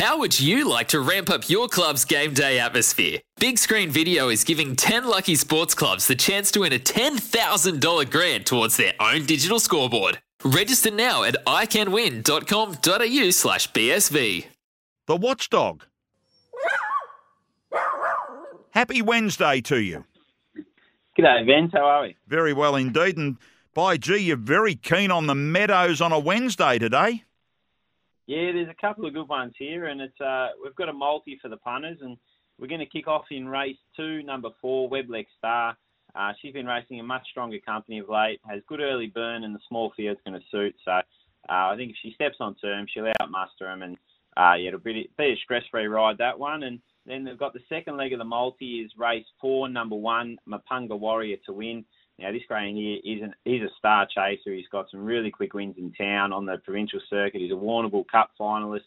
How would you like to ramp up your club's game day atmosphere? Big Screen Video is giving 10 lucky sports clubs the chance to win a $10,000 grant towards their own digital scoreboard. Register now at iCanWin.com.au slash BSV. The Watchdog. Happy Wednesday to you. G'day, Vince. How are we? Very well indeed. And by gee, you're very keen on the Meadows on a Wednesday today. Yeah, there's a couple of good ones here, and it's uh, we've got a multi for the punters, and we're going to kick off in race two, number four, Weblex Star. Uh, she's been racing a much stronger company of late, has good early burn, and the small field's going to suit. So uh, I think if she steps on term, she'll outmuster them, and uh, yeah, it'll be, be a stress-free ride that one. And then they've got the second leg of the multi is race four, number one, Mapunga Warrior to win. Now, this greyhound here is an, he's a star chaser. He's got some really quick wins in town on the provincial circuit. He's a Warrnambool Cup finalist,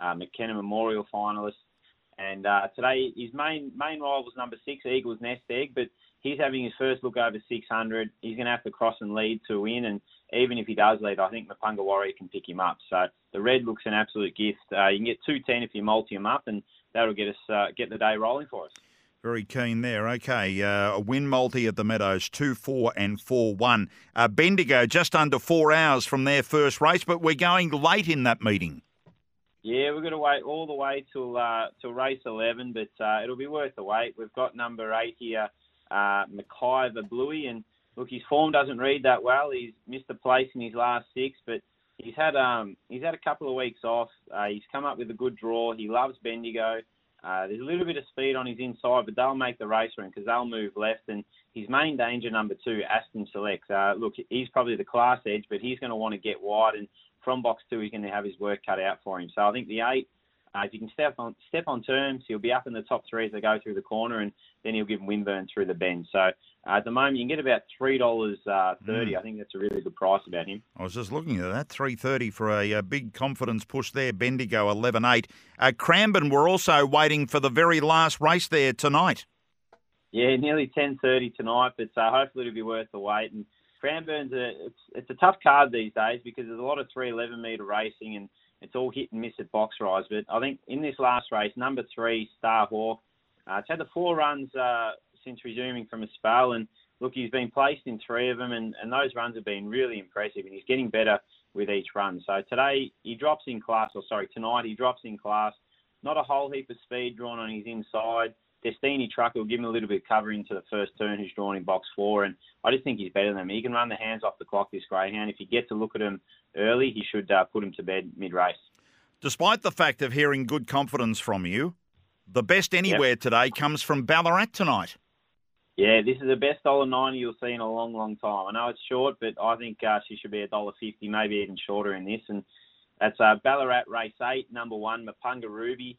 uh, McKenna Memorial finalist. And uh, today, his main main rival's number six, Eagles Nest Egg, but he's having his first look over 600. He's going to have to cross and lead to win. And even if he does lead, I think Mapunga Warrior can pick him up. So the red looks an absolute gift. Uh, you can get 210 if you multi him up, and that'll get us uh, get the day rolling for us. Very keen there. Okay, uh, a win multi at the Meadows, 2 4 and 4 1. Uh, Bendigo just under four hours from their first race, but we're going late in that meeting. Yeah, we're going to wait all the way till uh, till race 11, but uh, it'll be worth the wait. We've got number eight here, uh, McIver Bluey, and look, his form doesn't read that well. He's missed a place in his last six, but he's had um he's had a couple of weeks off. Uh, he's come up with a good draw. He loves Bendigo. Uh, there's a little bit of speed on his inside, but they'll make the race him because they'll move left. And his main danger, number two, Aston Select. Uh, look, he's probably the class edge, but he's going to want to get wide. And from box two, he's going to have his work cut out for him. So I think the eight, uh, if you can step on step on terms, he'll be up in the top three as they go through the corner, and then he'll give him Winburn through the bend. So uh, at the moment, you can get about three dollars uh, thirty. Mm. I think that's a really good price about him. I was just looking at that three thirty for a, a, big confidence push there. Bendigo eleven eight. Uh, Cranbourne were also waiting for the very last race there tonight. Yeah, nearly ten thirty tonight, but uh, hopefully it'll be worth the wait. And Cranbourne's a it's it's a tough card these days because there's a lot of three eleven metre racing and it's all hit and miss at box rise. But I think in this last race, number three, Star Hawk, uh, it's had the four runs uh, since resuming from a spell, and look, he's been placed in three of them, and, and those runs have been really impressive, and he's getting better with each run. So today he drops in class, or sorry, tonight he drops in class. Not a whole heap of speed drawn on his inside. Destiny Truck will give him a little bit of cover into the first turn who's drawn in box four. And I just think he's better than him. He can run the hands off the clock, this greyhound. If you get to look at him early, he should uh, put him to bed mid race. Despite the fact of hearing good confidence from you, the best anywhere yep. today comes from Ballarat tonight. Yeah, this is the best dollar ninety you'll see in a long, long time. I know it's short, but I think uh, she should be a dollar fifty, maybe even shorter in this. And that's uh, Ballarat race eight, number one, Mapunga Ruby.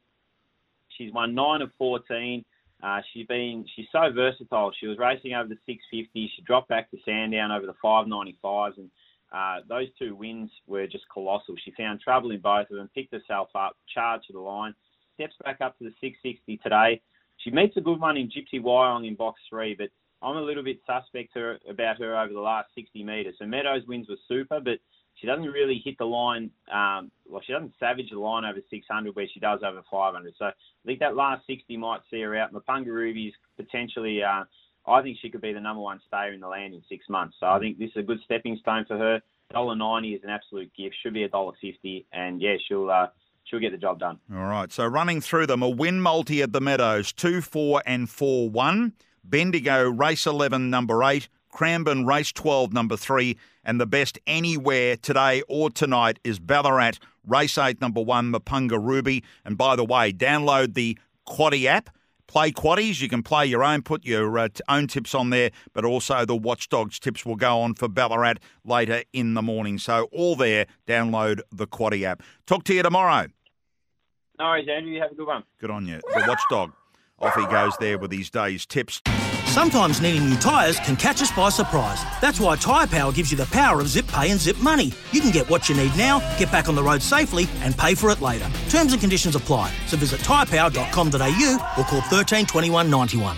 She's won nine of fourteen. Uh, she's been she's so versatile. She was racing over the 650. She dropped back to Sandown over the 595s, and uh, those two wins were just colossal. She found trouble in both of them, picked herself up, charged to the line, steps back up to the 660 today. She meets a good one in Gypsy Wyong in box three, but I'm a little bit suspect her, about her over the last 60 metres. So Meadows wins were super, but she doesn't really hit the line. Um, well, she doesn't savage the line over 600 where she does over 500. So I think that last 60 might see her out. Mapunga Ruby's potentially. Uh, I think she could be the number one stayer in the land in six months. So I think this is a good stepping stone for her. Dollar ninety is an absolute gift. Should be a dollar fifty, and yeah, she'll uh, she'll get the job done. All right. So running through them, a win multi at the Meadows, two, four, and four, one. Bendigo race eleven, number eight. Cranbourne race 12, number three, and the best anywhere today or tonight is Ballarat race 8, number one, Mapunga Ruby. And by the way, download the Quaddy app. Play Quaddies. You can play your own, put your uh, own tips on there, but also the Watchdogs tips will go on for Ballarat later in the morning. So all there, download the Quaddy app. Talk to you tomorrow. No worries, Andrew. You have a good one. Good on you. The Watchdog. Off he goes there with his day's tips. Sometimes needing new tyres can catch us by surprise. That's why Tyre Power gives you the power of zip pay and zip money. You can get what you need now, get back on the road safely, and pay for it later. Terms and conditions apply. So visit tyrepower.com.au or call 13 21 91.